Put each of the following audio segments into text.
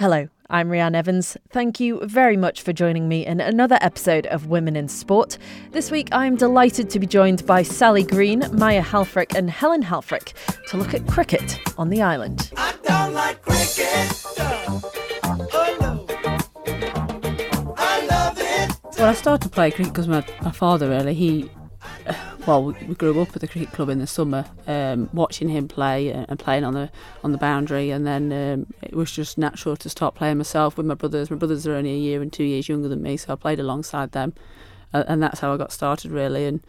Hello, I'm Rhiannon Evans. Thank you very much for joining me in another episode of Women in Sport. This week, I'm delighted to be joined by Sally Green, Maya Halfrick, and Helen Halfrick to look at cricket on the island. I don't like cricket. Oh no. I love it. Well, I started playing cricket because my, my father really he well we we grew up at the cricket club in the summer, um, watching him play and, and playing on the on the boundary, and then um, it was just natural to start playing myself with my brothers. My brothers are only a year and two years younger than me, so I played alongside them, uh, and that's how I got started really. And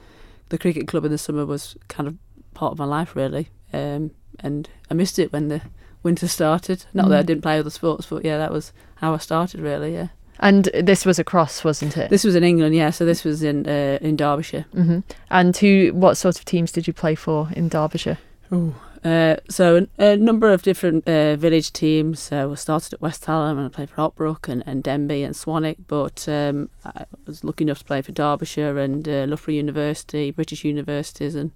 the cricket club in the summer was kind of part of my life really, um, and I missed it when the winter started. Not that I Mm. didn't play other sports, but yeah, that was how I started really. Yeah. And this was across, wasn't it? This was in England, yeah. So this was in uh, in Derbyshire. hmm And who? What sort of teams did you play for in Derbyshire? Oh, Uh, so a, a number of different uh, village teams. So we started at West Hallam and I played for Ockbrook and, and Denby and Swanwick. But um, I was lucky enough to play for Derbyshire and uh, Loughborough University, British universities, and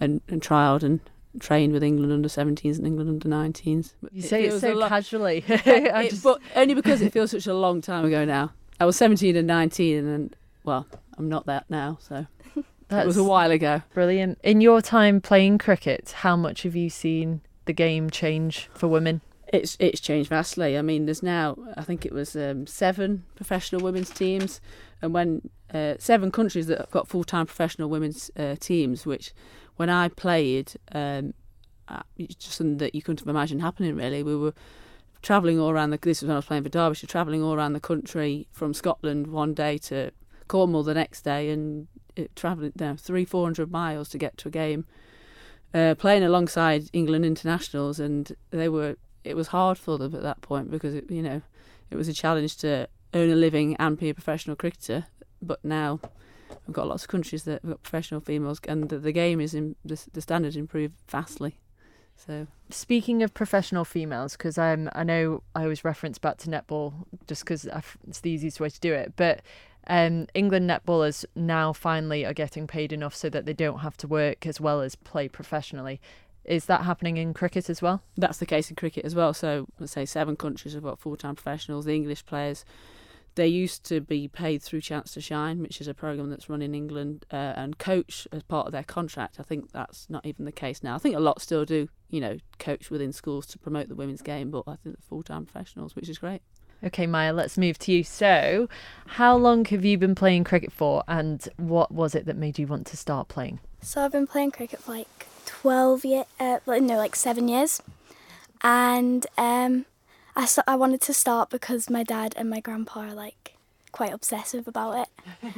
and, and trialled and trained with England under 17s and England under 19s. But You say it, so a lot- casually. I it- just- but only because it feels such a long time ago now. I was 17 and 19, and then, well, I'm not that now, so That was a while ago. brilliant. In your time playing cricket, how much have you seen the game change for women? It's it's changed vastly. I mean, there's now I think it was um, seven professional women's teams, and when uh, seven countries that have got full time professional women's uh, teams. Which, when I played, um, uh, just something that you couldn't have imagined happening. Really, we were travelling all around the. This was when I was playing for Derbyshire, travelling all around the country from Scotland one day to Cornwall the next day, and it, travelling down three four hundred miles to get to a game. Uh, playing alongside England internationals, and they were it was hard for them at that point because it, you know it was a challenge to earn a living and be a professional cricketer. But now we've got lots of countries that have got professional females, and the, the game is in the, the standards improved vastly. So Speaking of professional females, because I'm I know I always reference back to netball just because it's the easiest way to do it, but um, England netballers now finally are getting paid enough so that they don't have to work as well as play professionally. Is that happening in cricket as well? that's the case in cricket as well. So let's say seven countries have got full time professionals. The English players, they used to be paid through Chance to Shine, which is a program that's run in England, uh, and coach as part of their contract. I think that's not even the case now. I think a lot still do, you know, coach within schools to promote the women's game, but I think they're full time professionals, which is great. Okay, Maya, let's move to you. So, how long have you been playing cricket for, and what was it that made you want to start playing? So I've been playing cricket for like 12 years, uh, well, no, like seven years. And um, I, st- I wanted to start because my dad and my grandpa are like quite obsessive about it.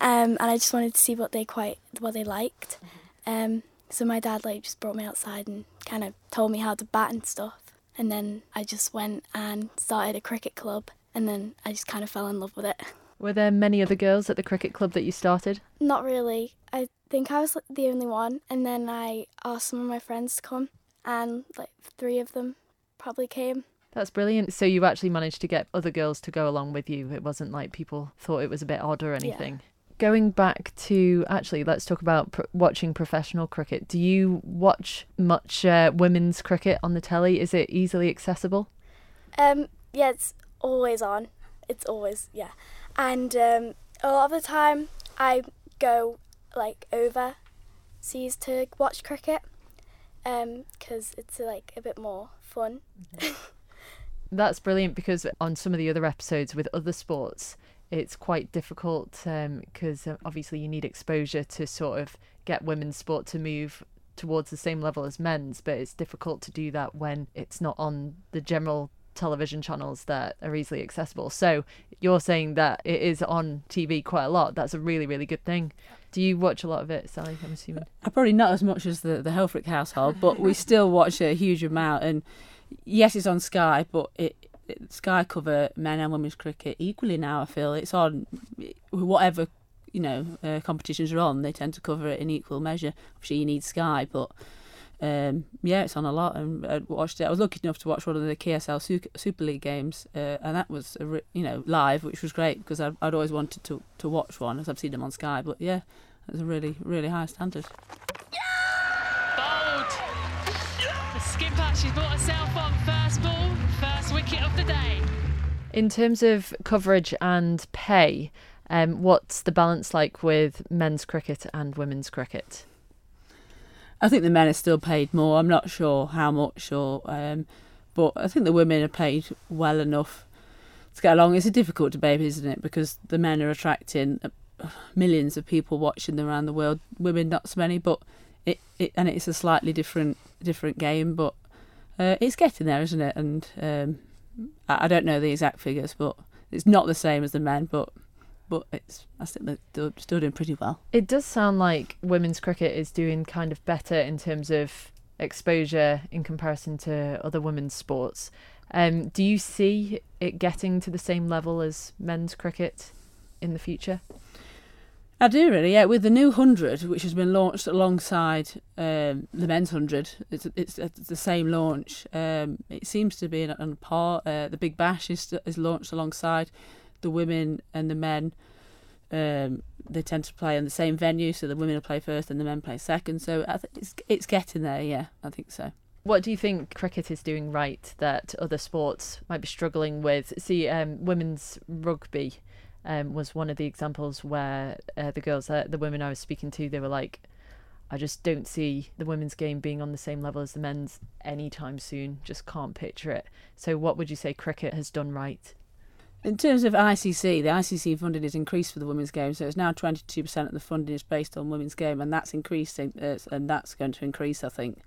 um, and I just wanted to see what they quite, what they liked. Um, so my dad like just brought me outside and kind of told me how to bat and stuff. And then I just went and started a cricket club. And then I just kind of fell in love with it. Were there many other girls at the cricket club that you started? Not really. I think I was the only one, and then I asked some of my friends to come, and like three of them probably came. That's brilliant. So you actually managed to get other girls to go along with you. It wasn't like people thought it was a bit odd or anything. Going back to actually, let's talk about pr- watching professional cricket. Do you watch much uh, women's cricket on the telly? Is it easily accessible? Um, yeah, it's always on. It's always yeah, and um, a lot of the time I go like overseas to watch cricket, um, because it's like a bit more fun. That's brilliant because on some of the other episodes with other sports, it's quite difficult um, because uh, obviously you need exposure to sort of get women's sport to move towards the same level as men's, but it's difficult to do that when it's not on the general television channels that are easily accessible. So you're saying that it is on TV quite a lot. That's a really, really good thing. Do you watch a lot of it, Sally? I'm assuming. I probably not as much as the the Helfrich household, but we still watch a huge amount. And yes, it's on Sky, but it, it Sky cover men and women's cricket equally now. I feel it's on whatever you know uh, competitions are on. They tend to cover it in equal measure. Obviously, you need Sky, but um, yeah, it's on a lot. And I watched it. I was lucky enough to watch one of the KSL Super League games, uh, and that was re- you know live, which was great because I'd, I'd always wanted to to watch one as I've seen them on Sky. But yeah, it was a really really high standard. She's brought herself on first ball, first wicket of the day. In terms of coverage and pay, um, what's the balance like with men's cricket and women's cricket? I think the men are still paid more. I'm not sure how much, or um, but I think the women are paid well enough to get along. It's a difficult debate, isn't it? Because the men are attracting uh, millions of people watching them around the world. Women not so many, but it, it and it's a slightly different different game, but uh, it's getting there, isn't it? And um, I, don't know the exact figures, but it's not the same as the men, but but it's I think they're still- still doing pretty well. It does sound like women's cricket is doing kind of better in terms of exposure in comparison to other women's sports. Um, do you see it getting to the same level as men's cricket in the future? I do really, yeah. With the new hundred, which has been launched alongside um, the men's hundred, it's, it's the same launch. Um, it seems to be on par. Uh, the Big Bash is is launched alongside the women and the men. Um, they tend to play in the same venue, so the women will play first and the men play second. So I think it's it's getting there. Yeah, I think so. What do you think cricket is doing right that other sports might be struggling with? See, um, women's rugby um, was one of the examples where uh, the girls, uh, the women I was speaking to, they were like, I just don't see the women's game being on the same level as the men's anytime soon. Just can't picture it. So, what would you say cricket has done right? In terms of ICC, the ICC funding has increased for the women's game, so it's now 22% of the funding is based on women's game, and that's increasing, uh, and that's going to increase, I think.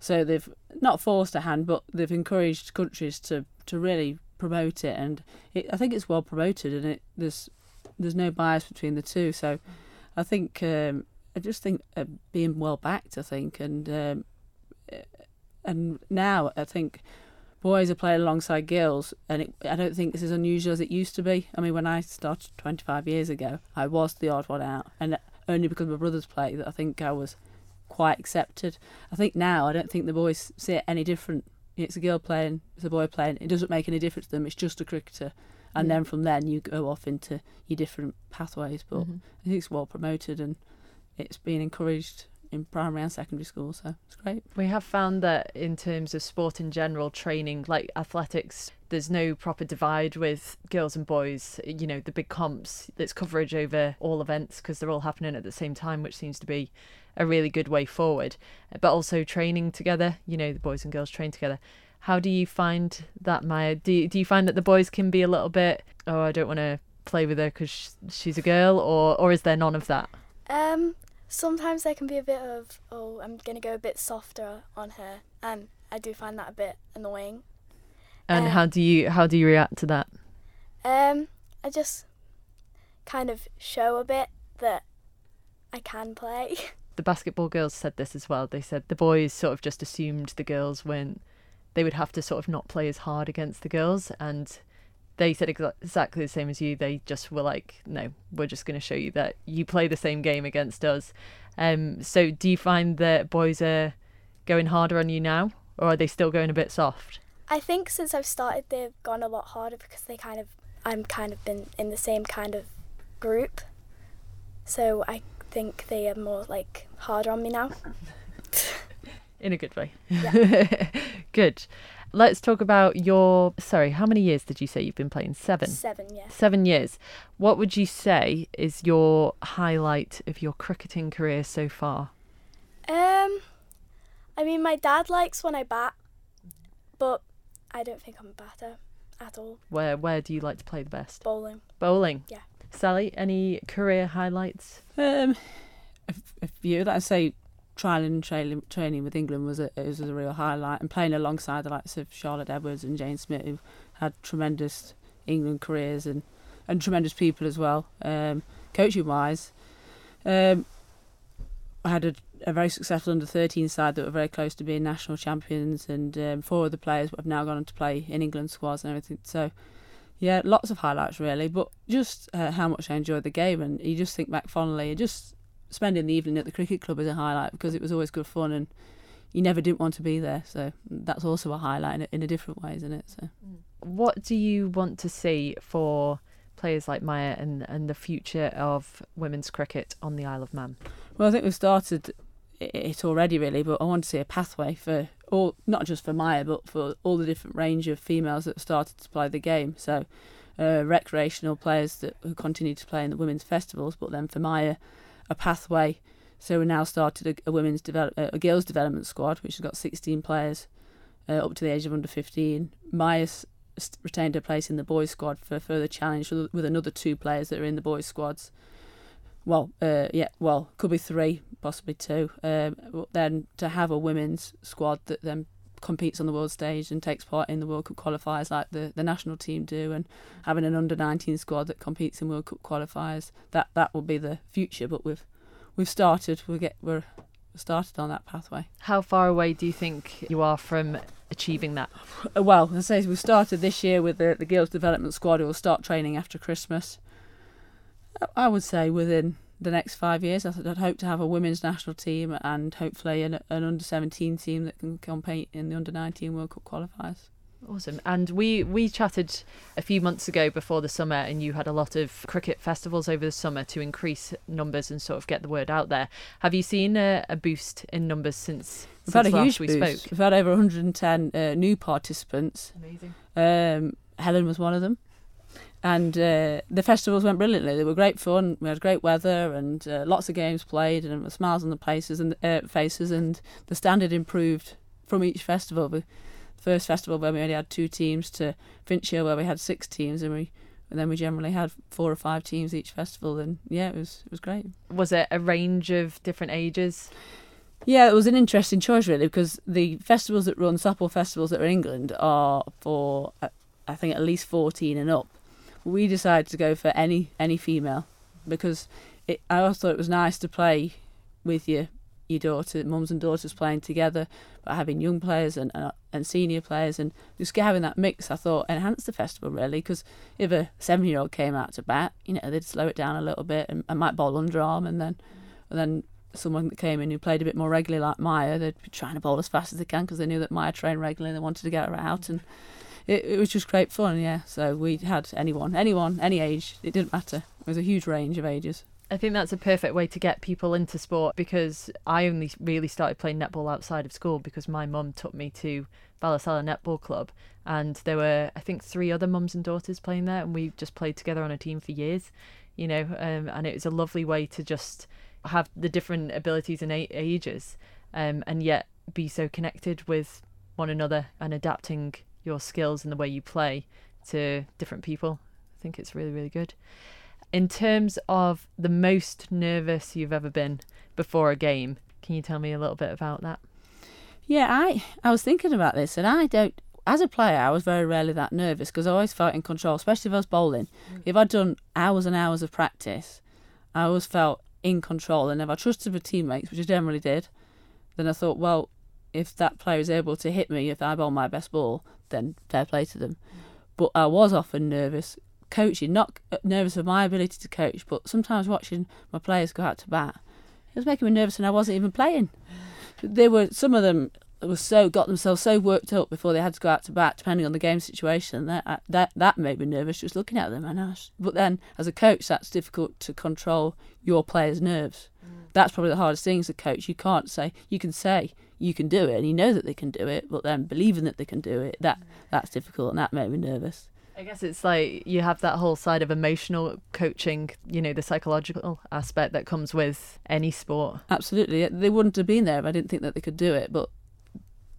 So they've not forced a hand, but they've encouraged countries to, to really promote it, and it, I think it's well promoted, and it there's there's no bias between the two. So I think um, I just think uh, being well backed, I think, and um, uh, and now I think boys are playing alongside girls, and it, I don't think this is unusual as it used to be. I mean, when I started 25 years ago, I was the odd one out, and only because my brothers play that I think I was quite accepted. I think now I don't think the boys see it any different. It's a girl playing, it's a boy playing. It doesn't make any difference to them. It's just a cricketer, and Yeah. then from then you go off into your different pathways. But Mhm. I think it's well promoted and it's been encouraged in primary and secondary school, so it's great. We have found that in terms of sport in general, training, like athletics, there's no proper divide with girls and boys. You know, the big comps, there's coverage over all events because they're all happening at the same time, which seems to be a really good way forward. But also training together, you know, the boys and girls train together. How do you find that, Maya? Do you, do you find that the boys can be a little bit, oh, I don't want to play with her because she's a girl, or, or is there none of that? Um, sometimes there can be a bit of, oh, I'm gonna go a bit softer on her, and I do find that a bit annoying. And Uh, how do you how do you react to that? Um, I just kind of show a bit that I can play. the basketball girls said this as well. They said the boys sort of just assumed the girls when they would have to sort of not play as hard against the girls, and they said exa- exactly the same as you. They just were like, "No, we're just going to show you that you play the same game against us." Um, so, do you find that boys are going harder on you now, or are they still going a bit soft? I think since I've started, they've gone a lot harder because they kind of, I'm kind of been in the same kind of group, so I think they are more like harder on me now. In a good way. Yeah. good. Let's talk about your. Sorry, how many years did you say you've been playing? Seven. Seven, yes. Seven years. What would you say is your highlight of your cricketing career so far? Um, I mean, my dad likes when I bat, but I don't think I'm a batter at all. Where Where do you like to play the best? Bowling. Bowling. Yeah. Sally, any career highlights? Um, a, a few, like I say, trialing and training, training with England was a was a real highlight, and playing alongside the likes of Charlotte Edwards and Jane Smith, who had tremendous England careers and and tremendous people as well. Um, coaching wise, um, I had a, a very successful under 13 side that were very close to being national champions, and um, four of the players have now gone on to play in England squads and everything. So. Yeah, lots of highlights really, but just uh, how much I enjoyed the game, and you just think back fondly, and just spending the evening at the cricket club is a highlight because it was always good fun, and you never didn't want to be there. So that's also a highlight in a, in a different way, isn't it? So What do you want to see for players like Maya and, and the future of women's cricket on the Isle of Man? well, I think we've started it already really, but I want to see a pathway for all not just for Maya, but for all the different range of females that started to play the game. So, uh, recreational players that who continue to play in the women's festivals, but then for Maya, a pathway. So we now started a, a women's develop, a girls development squad, which has got 16 players uh, up to the age of under 15. Maya's retained her place in the boys squad for further challenge with, with another two players that are in the boys squads. Well, uh, yeah, well, could be three, possibly two. Um, then to have a women's squad that then competes on the world stage and takes part in the World Cup qualifiers like the, the national team do, and having an under 19 squad that competes in World Cup qualifiers, that that will be the future. But we've we've started, we get we're started on that pathway. How far away do you think you are from achieving that? Uh, Well, as I say, we've started this year with the, the girls development squad who will start training after Christmas. I- would say within the next five years, I'd hope to have a women's national team and hopefully an, an under 17 team that can compete in the under 19 World Cup qualifiers. Awesome. And we we chatted a few months ago before the summer, and you had a lot of cricket festivals over the summer to increase numbers and sort of get the word out there. Have you seen a, a boost in numbers since? We've since had a huge we boost. spoke? We've had over 110 uh, new participants. Amazing. Um, Helen was one of them. And uh, the festivals went brilliantly. They were great fun. We had great weather and uh, lots of games played, and smiles on the places and uh, faces. And the standard improved from each festival. The first festival where we only had two teams to Finch Hill where we had six teams, and we and then we generally had four or five teams each festival. And yeah, it was it was great. Was it a range of different ages? Yeah, it was an interesting choice really because the festivals that run Softball festivals that are in England are for uh, I think at least fourteen and up. We decided to go for any any female because it, I also thought it was nice to play with your your daughter, mums and daughters playing together, but having young players and and, and senior players and just having that mix. I thought enhanced the festival really because if a seven year old came out to bat, you know they'd slow it down a little bit and, and might bowl underarm and then and then someone that came in who played a bit more regularly like Maya, they'd be trying to bowl as fast as they can because they knew that Maya trained regularly and they wanted to get her out. And it, it was just great fun, yeah. So we had anyone, anyone, any age, it didn't matter. It was a huge range of ages. I think that's a perfect way to get people into sport because I only really started playing netball outside of school because my mum took me to Ballasalla Netball Club and there were I think three other mums and daughters playing there and we just played together on a team for years, you know, um, and it was a lovely way to just have the different abilities and ages um, and yet be so connected with one another and adapting your skills and the way you play to different people. I think it's really, really good. In terms of the most nervous you've ever been before a game, can you tell me a little bit about that? Yeah, I I was thinking about this, and I don't. As a player, I was very rarely that nervous because I always felt in control, especially if I was bowling. If I'd done hours and hours of practice, I always felt in control. And if I trusted my teammates, which I generally did, then I thought, well, if that player is able to hit me if I bowl my best ball, then fair play to them. But I was often nervous coaching, not uh, nervous of my ability to coach, but sometimes watching my players go out to bat, it was making me nervous, and I wasn't even playing. They were some of them were so got themselves so worked up before they had to go out to bat, depending on the game situation. That uh, that that made me nervous just looking at them. And I was, but then as a coach, that's difficult to control your players' nerves. That's probably the hardest thing as a coach. You can't say you can say you can do it, and you know that they can do it, but then believing that they can do it that that's difficult, and that made me nervous. I guess it's like you have that whole side of emotional coaching, you know, the psychological aspect that comes with any sport. Absolutely, they wouldn't have been there if I didn't think that they could do it. But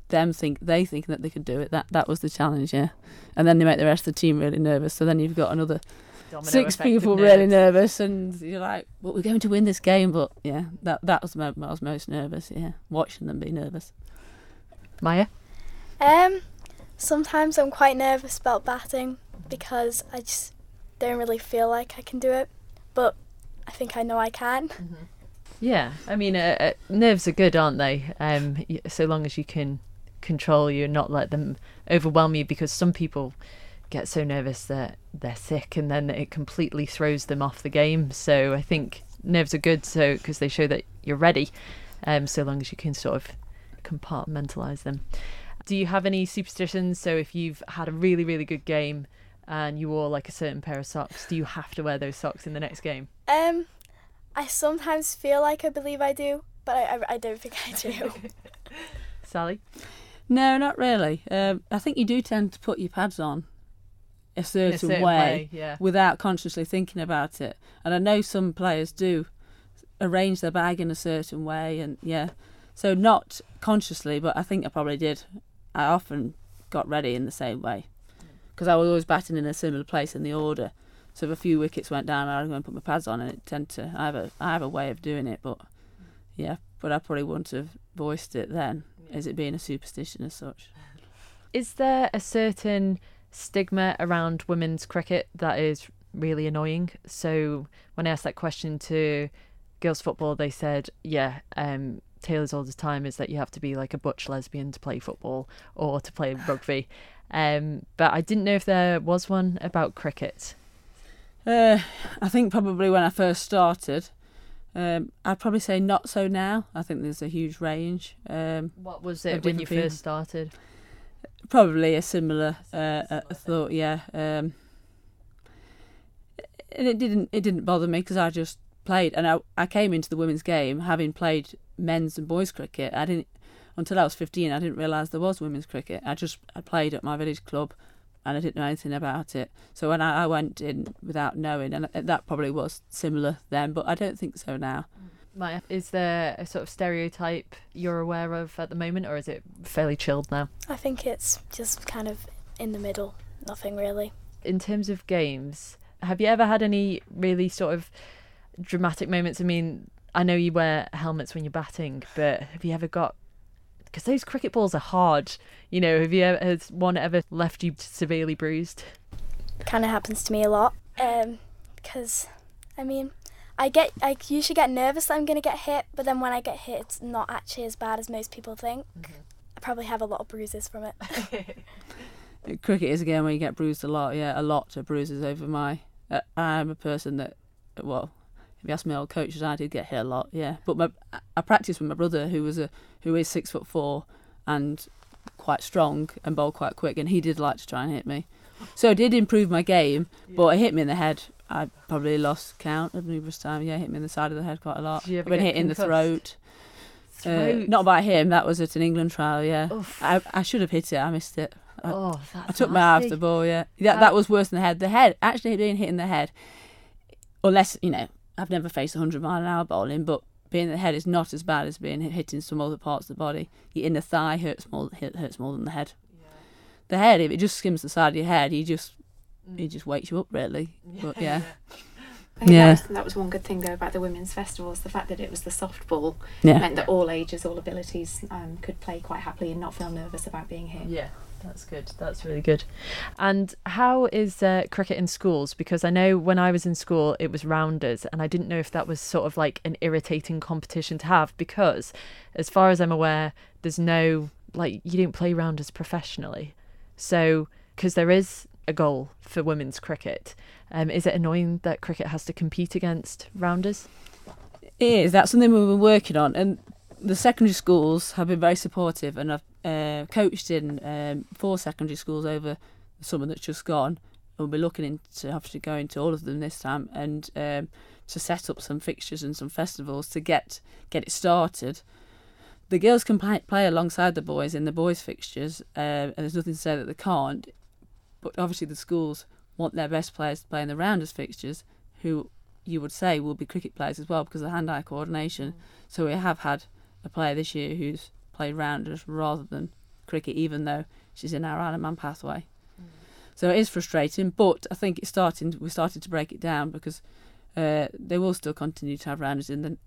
them think they think that they could do it. That that was the challenge, yeah. And then they make the rest of the team really nervous. So then you've got another Domino six effect of people really nervous, and you're like, "Well, we're going to win this game." But yeah, that that was the moment I was most nervous. Yeah, watching them be nervous. Maya? Um, sometimes I'm quite nervous about batting because I just don't really feel like I can do it, but I think I know I can. Yeah, I mean, uh, uh, nerves are good, aren't they? Um, so long as you can control you and not let them overwhelm you, because some people get so nervous that they're sick, and then it completely throws them off the game. So I think nerves are good, so because they show that you're ready. Um, so long as you can sort of compartmentalize them. Do you have any superstitions? So if you've had a really, really good game and you wore like a certain pair of socks, do you have to wear those socks in the next game? Um, I sometimes feel like I believe I do, but I, I, I don't think I do. Sally? No, not really. Um, I think you do tend to put your pads on a certain, a certain way, yeah. without consciously thinking about it. And I know some players do arrange their bag in a certain way, and yeah, so not consciously, but I think I probably did. I often got ready in the same way because I was always batting in a similar place in the order. So if a few wickets went down, I'd go and put my pads on, and it tend to. I have a I have a way of doing it, but yeah, but I probably wouldn't have voiced it then, as it being a superstition as such. Is there a certain stigma around women's cricket that is really annoying? So when I asked that question to girls football, they said, yeah, um, Taylor's all the time is that you have to be like a butch lesbian to play football or to play rugby. Um, but I didn't know if there was one about cricket. Uh, I think probably when I first started, um, I'd probably say not so now. I think there's a huge range. Um, What was it when you different first started? probably a similar uh, uh, thought, yeah. Um, and it didn't it didn't bother me because I just played, and I I came into the women's game having played men's and boys cricket. I didn't until I was fifteen. I didn't realise there was women's cricket. I just I played at my village club, and I didn't know anything about it. So when I, I went in without knowing, and that probably was similar then, but I don't think so now. Mm. Maya, is there a sort of stereotype you're aware of at the moment, or is it fairly chilled now? I think it's just kind of in the middle. Nothing really. in terms of games, have you ever had any really sort of dramatic moments? I mean, I know you wear helmets when you're batting, but have you ever got because those cricket balls are hard. You know, have you ever has one ever left you severely bruised? Kind of happens to me a lot. Um, because I mean, I get I usually get nervous that I'm gonna get hit, but then when I get hit, it's not actually as bad as most people think. I probably have a lot of bruises from it. Cricket is a game where you get bruised a lot. Yeah, a lot of bruises over my. Uh, I'm a person that, well, if you ask my old coaches, I did get hit a lot. Yeah, but my I practiced with my brother, who was a who is six foot four, and quite strong and bowled quite quick, and he did like to try and hit me. So it did improve my game, but it hit me in the head. I probably lost count of numerous times. Yeah, hit me in the side of the head quite a lot. I've been hit in the concussed? throat. Uh, Throat. not by him. That was at an England trial. Yeah, Oof. I I should have hit it. I missed it. I- oh, that's I took my eye off the ball. Yeah, that That- that was worse than the head. The head actually being hit in the head, unless you know, I've never faced a hundred mile an hour bowling, but being in the head is not as bad as being hit, hit in some other parts of the body. Your inner thigh hurts more hurts more than the head. The head, if it just skims the side of your head, you just it just wakes you up really. But yeah, Yeah. that, was, that was one good thing though about the women's festivals. The fact that it was the softball yeah. meant that all ages, all abilities um, could play quite happily and not feel nervous about being here. Yeah, that's good. That's really good. And how is uh, cricket in schools? Because I know when I was in school, it was rounders, and I didn't know if that was sort of like an irritating competition to have. Because, as far as I'm aware, there's no like you don't play rounders professionally. So, because there is a goal for women's cricket, um, is it annoying that cricket has to compete against rounders? It is. That's something we've been working on, and the secondary schools have been very supportive, and I've uh, coached in um, four secondary schools over the summer that's just gone. We'll be looking into obviously go into all of them this time, and um, to set up some fixtures and some festivals to get get it started. The girls can play, play alongside the boys in the boys' fixtures, uh, and there's nothing to say that they can't. But obviously, the schools want their best players to play in the rounders fixtures, who you would say will be cricket players as well because of hand-eye coordination. So we have had a player this year who's played rounders rather than cricket, even though she's in our Isle of Man pathway. So it is frustrating, but I think it's starting. We started to break it down because uh, they will still continue to have rounders in the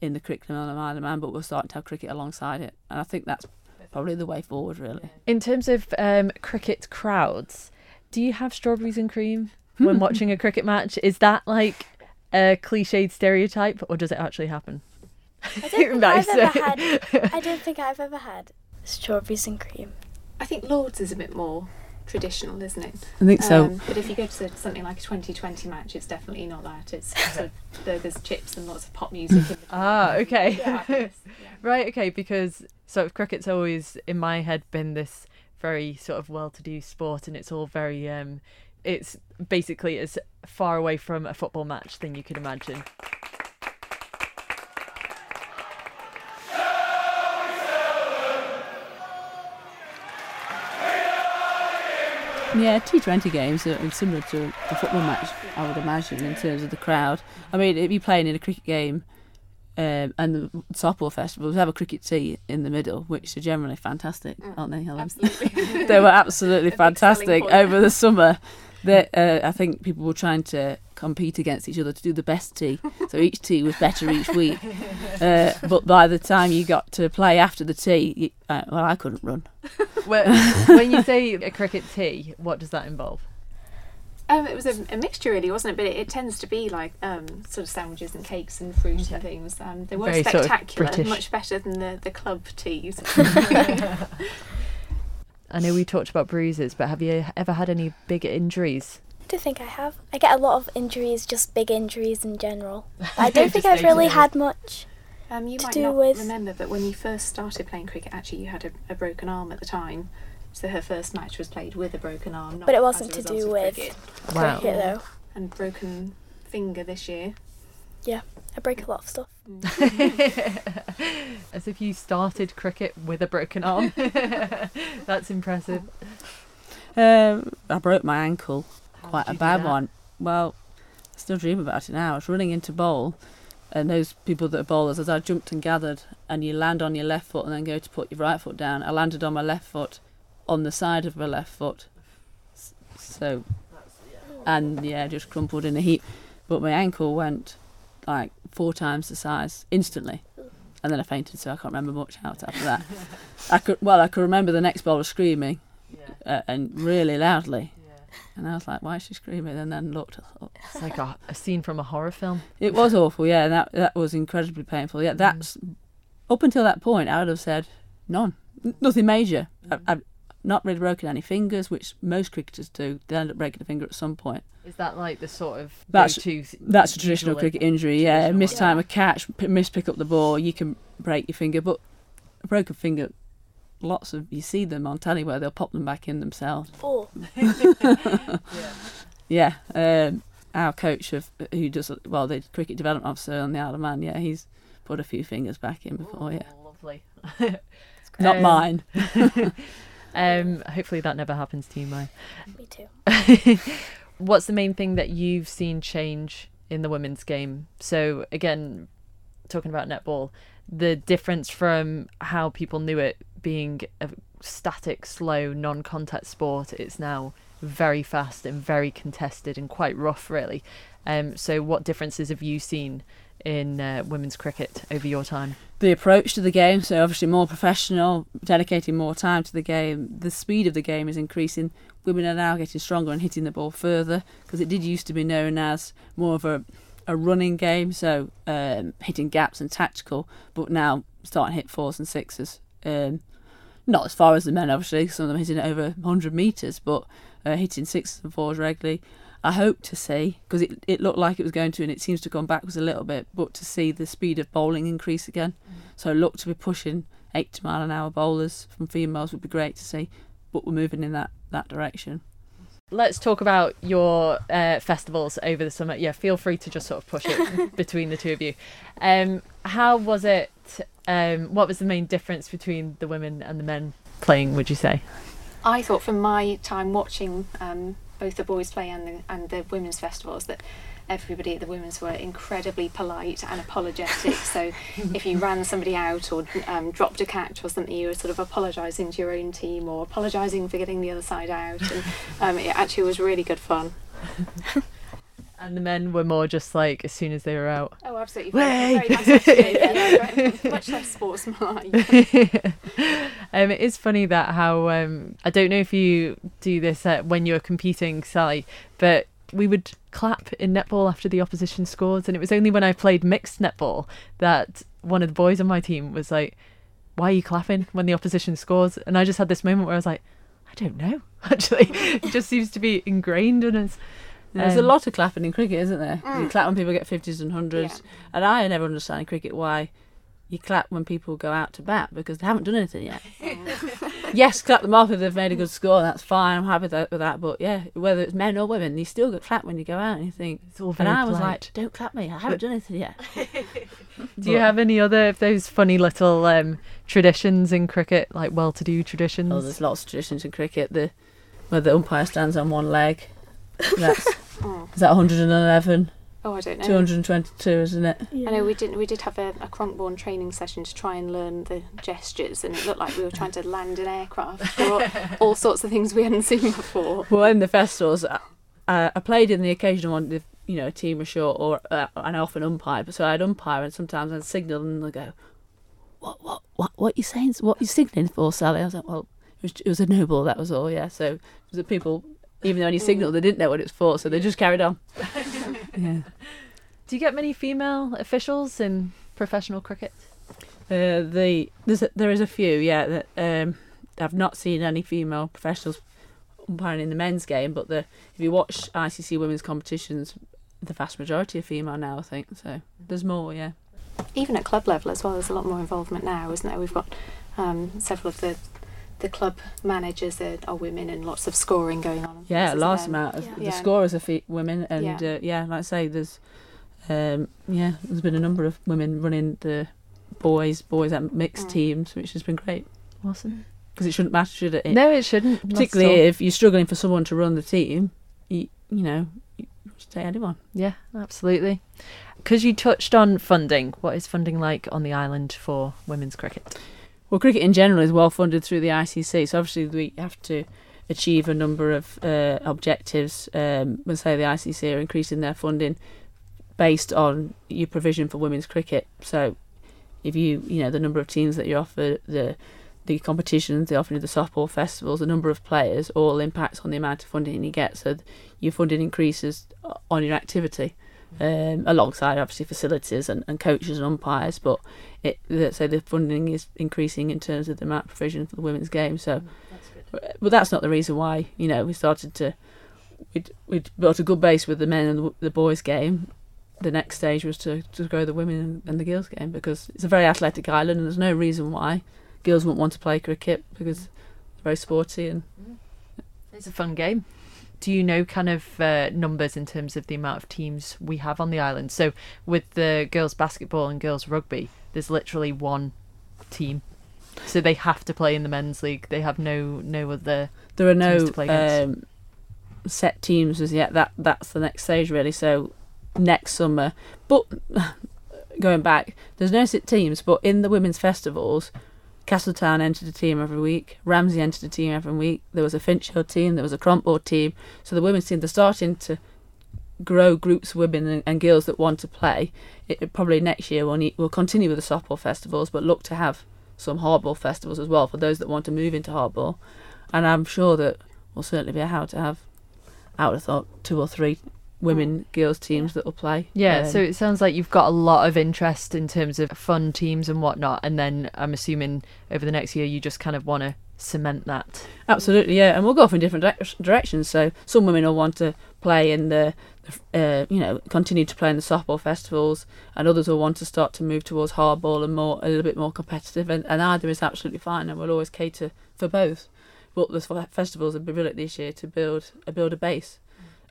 in the curriculum on Isle of Man, but we're starting to have cricket alongside it, and I think that's probably the way forward, really. In terms of um, cricket crowds, do you have strawberries and cream when watching a cricket match? Is that like a cliched stereotype, or does it actually happen? I don't think Nice. I've ever had. I don't think I've ever had strawberries and cream. I think Lords is a bit more traditional, isn't it? I think so. Um, but if you go to something like a 2020 match, it's definitely not that. It's sort of burgers, chips, and lots of pop music. in between. Ah, okay. Yeah, yeah. right, okay, because sort of cricket's always in my head been this very sort of well-to-do sport, and it's all very um, it's basically as far away from a football match than you could imagine. Yeah, T20 games are similar to a football match, I would imagine, in terms of the crowd. I mean, if you're playing in a cricket game um, and the softball festivals have a cricket tea in the middle, which are generally fantastic, aren't they, Helen? They were absolutely A big selling fantastic over the summer. That uh, I think people were trying to compete against each other to do the best tea. So each tea was better each week. Uh, but by the time you got to play after the tea, you, uh, well, I couldn't run. When, when you say a cricket tea, what does that involve? Um, it was a, a mixture, really, wasn't it? But it, it tends to be like um, sort of sandwiches and cakes and fruit and things. Um, they were Very sort of spectacular, much better than the, the club teas. I know we talked about bruises, but have you ever had any big injuries? I don't think I have. I get a lot of injuries, just big injuries in general. But I don't think I've really had much. Um, you To might do not with- remember, but when you first started playing cricket, actually, you had a, a broken arm at the time. So her first match was played with a broken arm. Not But it wasn't to do with cricket. Wow. cricket though. And broken finger this year. I break a lot of stuff. As if you started cricket with a broken arm. That's impressive. Um, I broke my ankle, How quite a bad one. Well, I still dream about it now. I was running into bowl, and those people that are bowlers, as I jumped and gathered, and you land on your left foot and then go to put your right foot down. I landed on my left foot, on the side of my left foot. So, and yeah, just crumpled in a heap. But my ankle went like four times the size instantly, and then I fainted. So I can't remember much else after that. I could well, I could remember the next ball bowler screaming uh, and really loudly. And I was like, why is she screaming? And then looked, I thought, It's like a, a scene from a horror film. it was awful, yeah, and that, that was incredibly painful. Yeah, that's, up until that point, I would have said none, N- nothing major. I, I've not really broken any fingers, which most cricketers do. They end up breaking a finger at some point. Is that like the sort of That's- That's a traditional cricket injury, yeah. Miss one. time a catch, p- miss pick up the ball, you can break your finger, but a broken finger, lots of, you see them on telly where they'll pop them back in themselves. Oh, Yeah, um, our coach of who does well, the cricket development officer on the Isle of Man. Yeah, he's put a few fingers back in before. Yeah, Oh, lovely. not Um, mine. Um, hopefully that never happens to you, Maya. me too. What's the main thing that you've seen change in the women's game? So again, talking about netball, the difference from how people knew it being a static, slow, non-contact sport, it's now very fast and very contested and quite rough, really. Um, so what differences have you seen in uh, women's cricket over your time? The approach to the game, so obviously more professional, dedicating more time to the game. The speed of the game is increasing. Women are now getting stronger and hitting the ball further because it did used to be known as more of a a running game, so um, hitting gaps and tactical, but now starting to hit fours and sixes. Um, not as far as the men, obviously. Some of them hitting it over 100 metres, but uh, hitting sixes and fours regularly. I hope to see, because it, it looked like it was going to, and it seems to have gone backwards a little bit, but to see the speed of bowling increase again. So look to be pushing 80 mile an hour bowlers from females would be great to see, but we're moving in that, that direction. Let's talk about your uh, festivals over the summer. Yeah, feel free to just sort of push it between the two of you. Um, how was it? Um, what was the main difference between the women and the men playing? Would you say? I thought from my time watching um, both the boys play and the, and the women's festivals that everybody at the women's were incredibly polite and apologetic. so if you ran somebody out or um, dropped a catch or something, you were sort of apologising to your own team or apologising for getting the other side out. And um, it actually was really good fun. And the men were more just like as soon as they were out. Oh, absolutely. Way! Very, very nice attitude, yeah, very- much less sportsmanlike. um, it is funny that how um, I don't know if you do this uh, when you're competing, Sally, but we would clap in netball after the opposition scores, and it was only when I played mixed netball that one of the boys on my team was like, "Why are you clapping when the opposition scores?" And I just had this moment where I was like, "I don't know." Actually, it just seems to be ingrained in us. There's a Um, lot of clapping in cricket, isn't there? You Mm. clap when people get 50s and 100s. Yeah. And I never understand in cricket why you clap when people go out to bat because they haven't done anything yet. yes, clap them off if they've made a good score, that's fine, I'm happy with that, with that. But yeah, whether it's men or women, you still get clapped when you go out and you think, It's all very and very I was polite. like, don't clap me, I haven't done anything yet. Do you have any other of those funny little um, traditions in cricket, like well-to-do traditions? Oh, there's lots of traditions in cricket. The where the umpire stands on one leg. That's Oh. is that 111, Oh, I don't know. 222, isn't it? I know we didn't. we did have a, a Cronkbourne training session to try and learn the gestures, and it looked like we were trying to land an aircraft or all, all sorts of things we hadn't seen before. Well, in the festivals, uh, I played in the occasional one if you know a team was short, or uh, and I often umpire. But so I'd umpire, and sometimes I'd signal, and they'd go, "What, what, what, what are you saying? What are you signaling for, Sally?" I was like, "Well, it was, it was a no ball. That was all. Yeah." So the people, even though he signal they didn't know what it's for, so they just carried on. yeah. Do you get many female officials in professional cricket? Uh, the there's a, there is a few, yeah. That, um, I've not seen any female professionals umpiring in the men's game, but the if you watch ICC women's competitions, the vast majority are female now. I think so. There's more, yeah. Even at club level as well, there's a lot more involvement now, isn't there? We've got um, several of the the club managers are, are women, and lots of scoring going on. Yeah, This is large them. amount of Yeah. the Yeah. scorers are fe- women, and Yeah. yeah. Uh, yeah, like I say, there's um, yeah, there's been a number of women running the boys boys at mixed Mm. teams, which has been great Awesome. because it shouldn't matter, should it? It- No, it shouldn't. particularly if you're struggling for someone to run the team, you, you know, you just take anyone. Yeah, absolutely. Because you touched on funding, what is funding like on the island for women's cricket? Well, cricket in general is well funded through the ICC, so obviously we have to achieve a number of uh, objectives. Um, let's say the ICC are increasing their funding based on your provision for women's cricket. So, if you you know the number of teams that you offer, the the competitions, the offering of the softball festivals, the number of players, all impacts on the amount of funding you get. So, your funding increases on your activity. Um, alongside obviously facilities and, and coaches and umpires, but it let's the funding is increasing in terms of the amount of provision for the women's game. So, mm, that's uh, but that's not the reason why you know we started to we'd we'd built a good base with the men and the, the boys game. The next stage was to, to grow the women and, and the girls game because it's a very athletic island and there's no reason why girls wouldn't want to play cricket because mm. it's very sporty and mm. It's a fun game. Do you know kind of uh, numbers in terms of the amount of teams we have on the island? So with the girls basketball and girls rugby, there's literally one team. So they have to play in the men's league. They have no no other. there are no um, set teams as yet. That that's the next stage really. So next summer, but going back, there's no set teams. But in the women's festivals, Castletown entered a team every week. Ramsey entered a team every week. There was a Finch Hill team. There was a Cronkbourne team. So the women's team they're starting to grow groups of women and, and girls that want to play. It, probably next year we'll need, we'll continue with the softball festivals, but look to have some hardball festivals as well for those that want to move into hardball. And I'm sure that we'll certainly be how to have, would have thought, two or three women girls teams that will play. Yeah. Um, so it sounds like you've got a lot of interest in terms of fun teams and whatnot. And then I'm assuming over the next year you just kind of want to cement that. Absolutely, yeah, and we'll go off in different direc- directions. So some women will want to play in the, uh, you know, continue to play in the softball festivals, and others will want to start to move towards hardball and more a little bit more competitive. And, and either is absolutely fine, and we'll always cater for both. But the festivals are brilliant this year to build a build a base,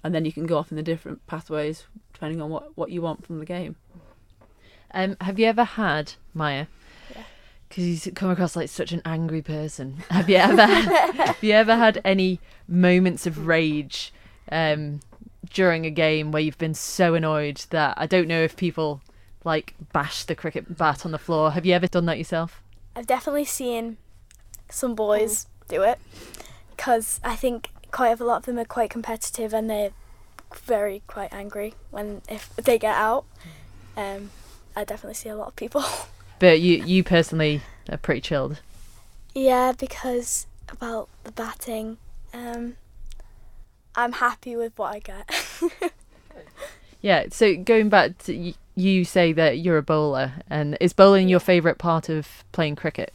and then you can go off in the different pathways depending on what what you want from the game. Um, have you ever had Maya? Yeah. Because you come across like such an angry person. Have you ever? have you ever had any moments of rage um, during a game where you've been so annoyed that I don't know if people like bash the cricket bat on the floor? Have you ever done that yourself? I've definitely seen some boys do it because I think quite a lot of them are quite competitive and they're very quite angry when if they get out. Um, I definitely see a lot of people. But you, you personally are pretty chilled. yeah, because about the batting, um, I'm happy with what I get. Yeah. So going back to y- you say that you're a bowler, and is bowling your favourite part of playing cricket?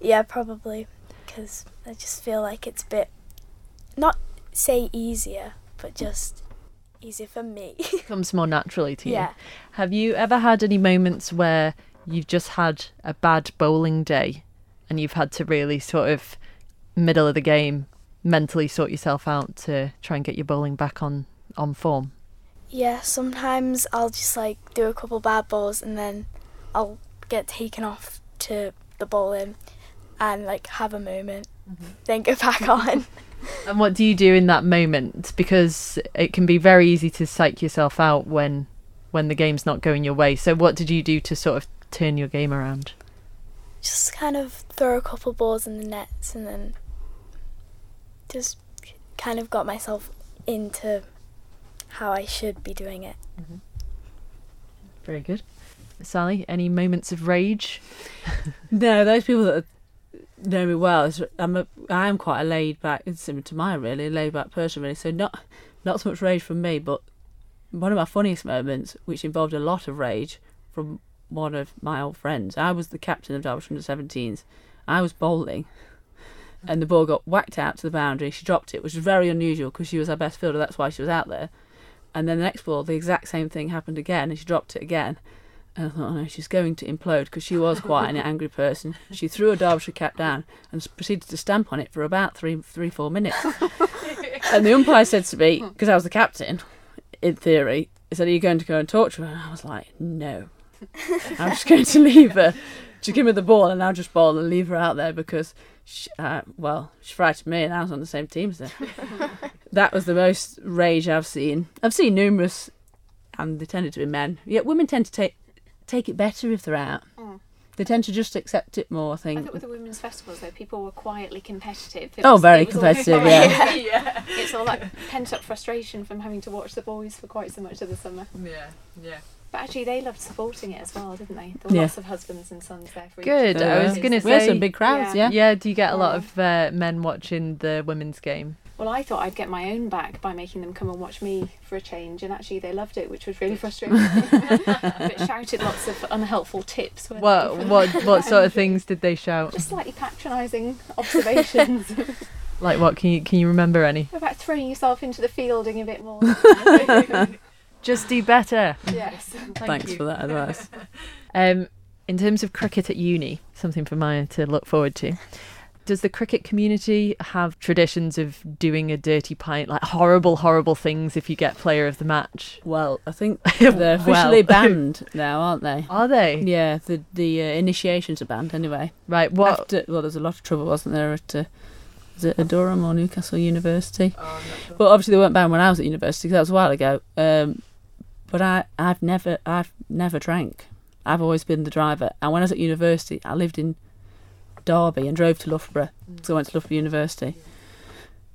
yeah, probably because I just feel like it's a bit not say easier, but just easier for me. Comes more naturally to you. yeah. Have you ever had any moments where you've just had a bad bowling day and you've had to really sort of middle of the game mentally sort yourself out to try and get your bowling back on on form? Yeah, sometimes I'll just like do a couple bad balls and then I'll get taken off to the bowling and like have a moment then go back on. And what do you do in that moment? Because it can be very easy to psych yourself out when when the game's not going your way. So what did you do to sort of turn your game around? just kind of throw a couple balls in the nets and then just kind of got myself into how I should be doing it. Mm-hmm. Very good. Sally, any moments of rage? No, those people that know me well, I'm a, I am quite a laid back, similar to mine really, a laid back person really. So not not so much rage from me, but one of my funniest moments, which involved a lot of rage from one of my old friends. I was the captain of Derbyshire under 17s. I was bowling, and the ball got whacked out to the boundary. She dropped it, which was very unusual because she was our best fielder. That's why she was out there. And then the next ball, the exact same thing happened again, and she dropped it again. And I thought, oh no, she's going to implode because she was quite an angry person. She threw a Derbyshire cap down and proceeded to stamp on it for about three, three, four minutes. and the umpire said to me, because I was the captain, in theory, he said, "Are you going to go and talk to her?" And I was like, "No, I'm just going to leave her. Just give me the ball and I'll just bowl and leave her out there because, she, uh, well, she frightened me and I was on the same team as her." that was the most rage I've seen. I've seen numerous, and they tended to be men. Yeah, women tend to take take it better if they're out. Mm. They tend to just accept it more. I think. I think. think with the women's festivals, though, people were quietly competitive. It Oh, was- very it all- competitive, yeah. yeah. it's all that pent up frustration from having to watch the boys for quite so much of the summer. Yeah, yeah. But actually, they loved supporting it as well, didn't they? There were Yeah. lots of husbands and sons there for Good. of the I was gonna say. We had say some big crowds, yeah. Yeah, do you get a lot of uh, men watching the women's game? Well, I thought I'd get my own back by making them come and watch me for a change, and actually they loved it, which was really frustrating. but shouted lots of unhelpful tips. What what what sort of things did they shout? Just slightly patronising observations Like what? Can you can you remember any? about throwing yourself into the fielding a bit more. Just do better. yes. Thanks for that advice. Um, in terms of cricket at uni, something for Maya to look forward to. Does the cricket community have traditions of doing a dirty pint, like horrible, horrible things if you get player of the match? Well, I think they're officially Well. banned now, aren't they? Are they? Yeah, the the uh, initiations are banned anyway. Right. What? After, well, there's a lot of trouble, wasn't there, at uh, is it Durham or Newcastle University? But obviously they weren't banned when I was at university. Cause that was a while ago. Um, but I, I've never, I've never drank. I've always been the driver. And when I was at university, I lived in Derby and drove to Loughborough mm. because I went to Loughborough University.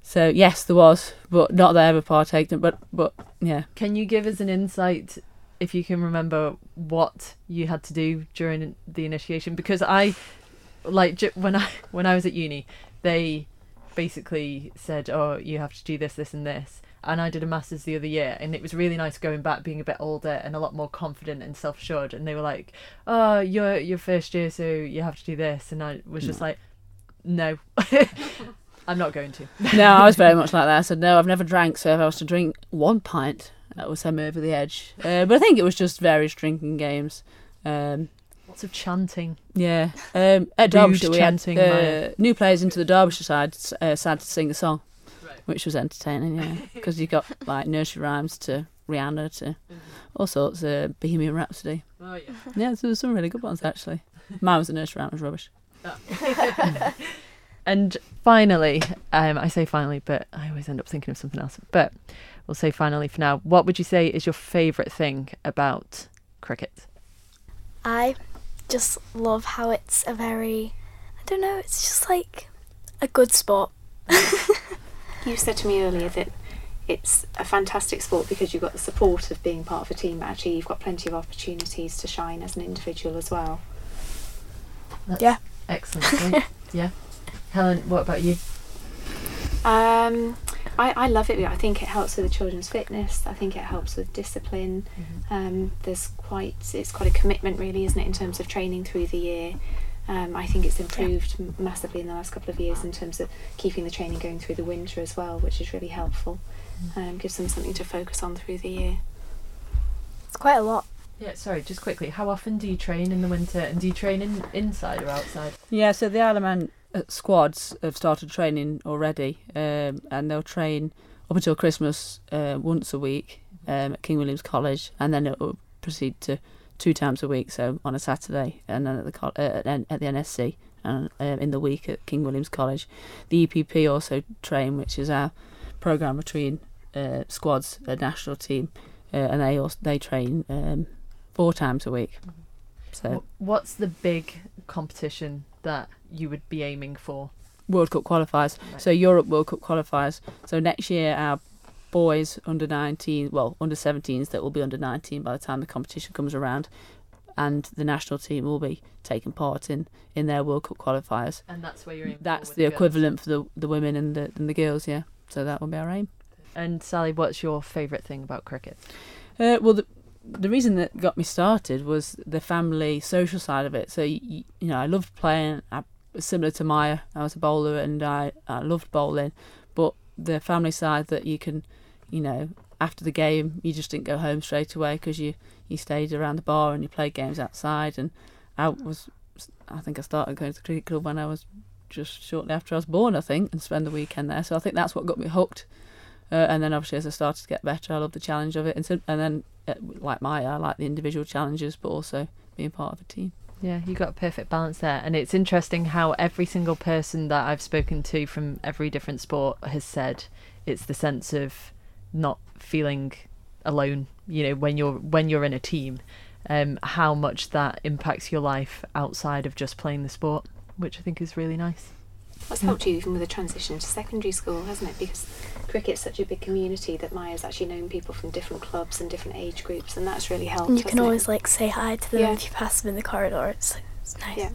So yes, there was, but not that I ever partaken. But but yeah, Can you give us an insight, if you can remember, what you had to do during the initiation? Because I, like, when I when I was at uni, they basically said, "Oh, you have to do this, this, and this." And I did a masters the other year, and it was really nice going back, being a bit older and a lot more confident and self assured. And they were like, "Oh, you're your first year, so you have to do this," and I was just like, "No." I'm not going to. no, I was very much like that. I said no, I've never drank. So if I was to drink one pint, that would send me over the edge. Uh, but I think it was just various drinking games. Um, Lots of chanting. Yeah, um, at Rude Derbyshire we had chanting, uh, new players into the Derbyshire side uh, sad to sing a song, Right. Which was entertaining. Yeah, because you got like nursery rhymes to Rihanna to all sorts of Bohemian Rhapsody. Oh yeah. Yeah, there was some really good ones actually. Mine was a nursery rhyme it was rubbish. And finally, um, I say finally, but I always end up thinking of something else. But we'll say finally for now. What would you say is your favourite thing about cricket? I just love how it's a very, I don't know, it's just like a good sport. You said to me earlier that it's a fantastic sport because you've got the support of being part of a team, but actually you've got plenty of opportunities to shine as an individual as well. That's Yeah. Excellent. yeah. Helen, what about you? Um, I, I love it. I think it helps with the children's fitness. I think it helps with discipline. Um, there's quite it's quite a commitment, really, isn't it, in terms of training through the year. Um, I think it's improved m massively in the last couple of years in terms of keeping the training going through the winter as well, which is really helpful. Um, gives them something to focus on through the year. It's quite a lot. Yeah, sorry, just quickly. How often do you train in the winter and do you train in inside or outside? Yeah, so the Isle of Man uh, squads have started training already, um, and they'll train up until Christmas uh, once a week um, at King William's College, and then it will proceed to two times a week, so on a Saturday and then at the uh, at, the NSC, and um, in the week at King William's College. The EPP also train, which is our program between uh, squads, a national team, uh, and they also they train um, four times a week. So What's the big competition that you would be aiming for? World Cup qualifiers. Right. So Europe World Cup qualifiers. So next year our boys under 19, well under 17s that will be under 19 by the time the competition comes around, and the national team will be taking part in in their World Cup qualifiers. And that's where you're. That's with the equivalent for the the women and the and the girls. Yeah. So that will be our aim. And Sally, what's your favourite thing about cricket? Uh, well, the the reason that got me started was the family social side of it. So you, you know, I loved playing. I, similar to Maya, I was a bowler and I I loved bowling, but the family side that you can, you know, after the game you just didn't go home straight away because you you stayed around the bar and you played games outside. And I was, I think I started going to the cricket club when I was just shortly after I was born, I think, and spend the weekend there. So I think that's what got me hooked. Uh, and then obviously as I started to get better, I loved the challenge of it. And, so, and then uh, like Maya, I like the individual challenges, but also being part of a team. Yeah, you got a perfect balance there. And it's interesting how every single person that I've spoken to from every different sport has said it's the sense of not feeling alone, you know, when you're when you're in a team. Um, how much that impacts your life outside of just playing the sport, which I think is really nice. That's helped you even with the transition to secondary school, hasn't it? Because cricket's such a big community that Maya's actually known people from different clubs and different age groups, and that's really helped. And you can hasn't it? always like say hi to them Yeah. if you pass them in the corridor. It's, it's nice. Yeah.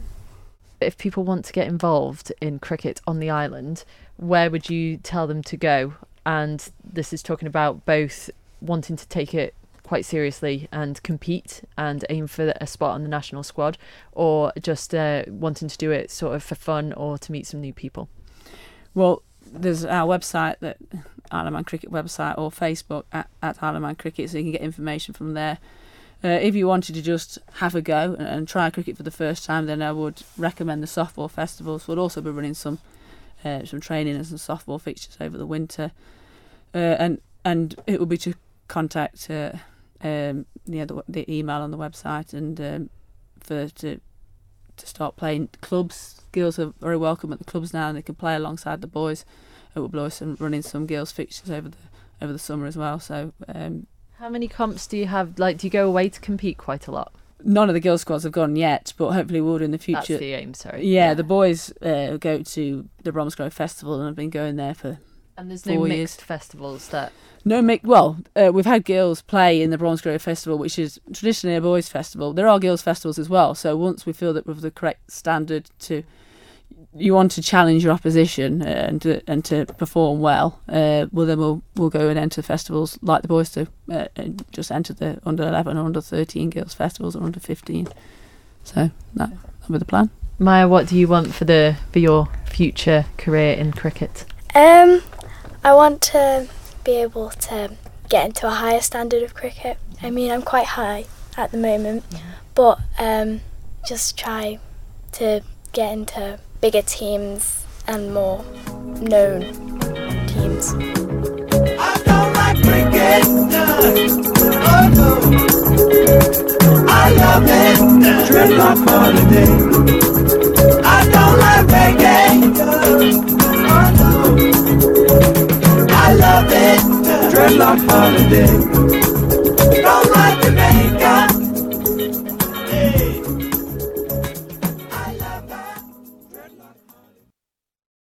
If people want to get involved in cricket on the island, where would you tell them to go? And this is talking about both wanting to take it quite seriously and compete and aim for a spot on the national squad, or just uh, wanting to do it sort of for fun or to meet some new people. Well, there's our website, that Isle Cricket website, or Facebook at, at Isle Cricket, so you can get information from there. Uh, if you wanted to just have a go and, and try cricket for the first time, then I would recommend the softball festivals. We'll also be running some uh, some training and some softball fixtures over the winter, uh, and and it will be to contact uh, um, the, the email on the website and um, for to to start playing clubs. Girls are very welcome at the clubs now, and they can play alongside the boys. It will be some running some girls fixtures over the over the summer as well. So um, How many comps do you have? Like, do you go away to compete quite a lot? None of the girls squads have gone yet, but hopefully we'll do in the future. That's the aim. Sorry. yeah, the boys uh, go to the Bromsgrove Festival and have been going there for and there's no mixed years. festivals that. No, make well. Uh, we've had girls play in the Bromsgrove Festival, which is traditionally a boys' festival. There are girls' festivals as well. So once we feel that we've the correct standard to, you want to challenge your opposition uh, and to, and to perform well. Uh, well, then we'll we'll go and enter festivals like the boys do, uh, and just enter the under eleven or under thirteen girls' festivals or under fifteen. So that that'll be the plan. Maya, what do you want for the for your future career in cricket? Um, I want to be able to get into a higher standard of cricket. I mean, I'm quite high at the moment, but um, just try to get into bigger teams and more known teams. I don't like. Oh love it. Holiday. I don't like reggae. Oh. I love it. Holiday.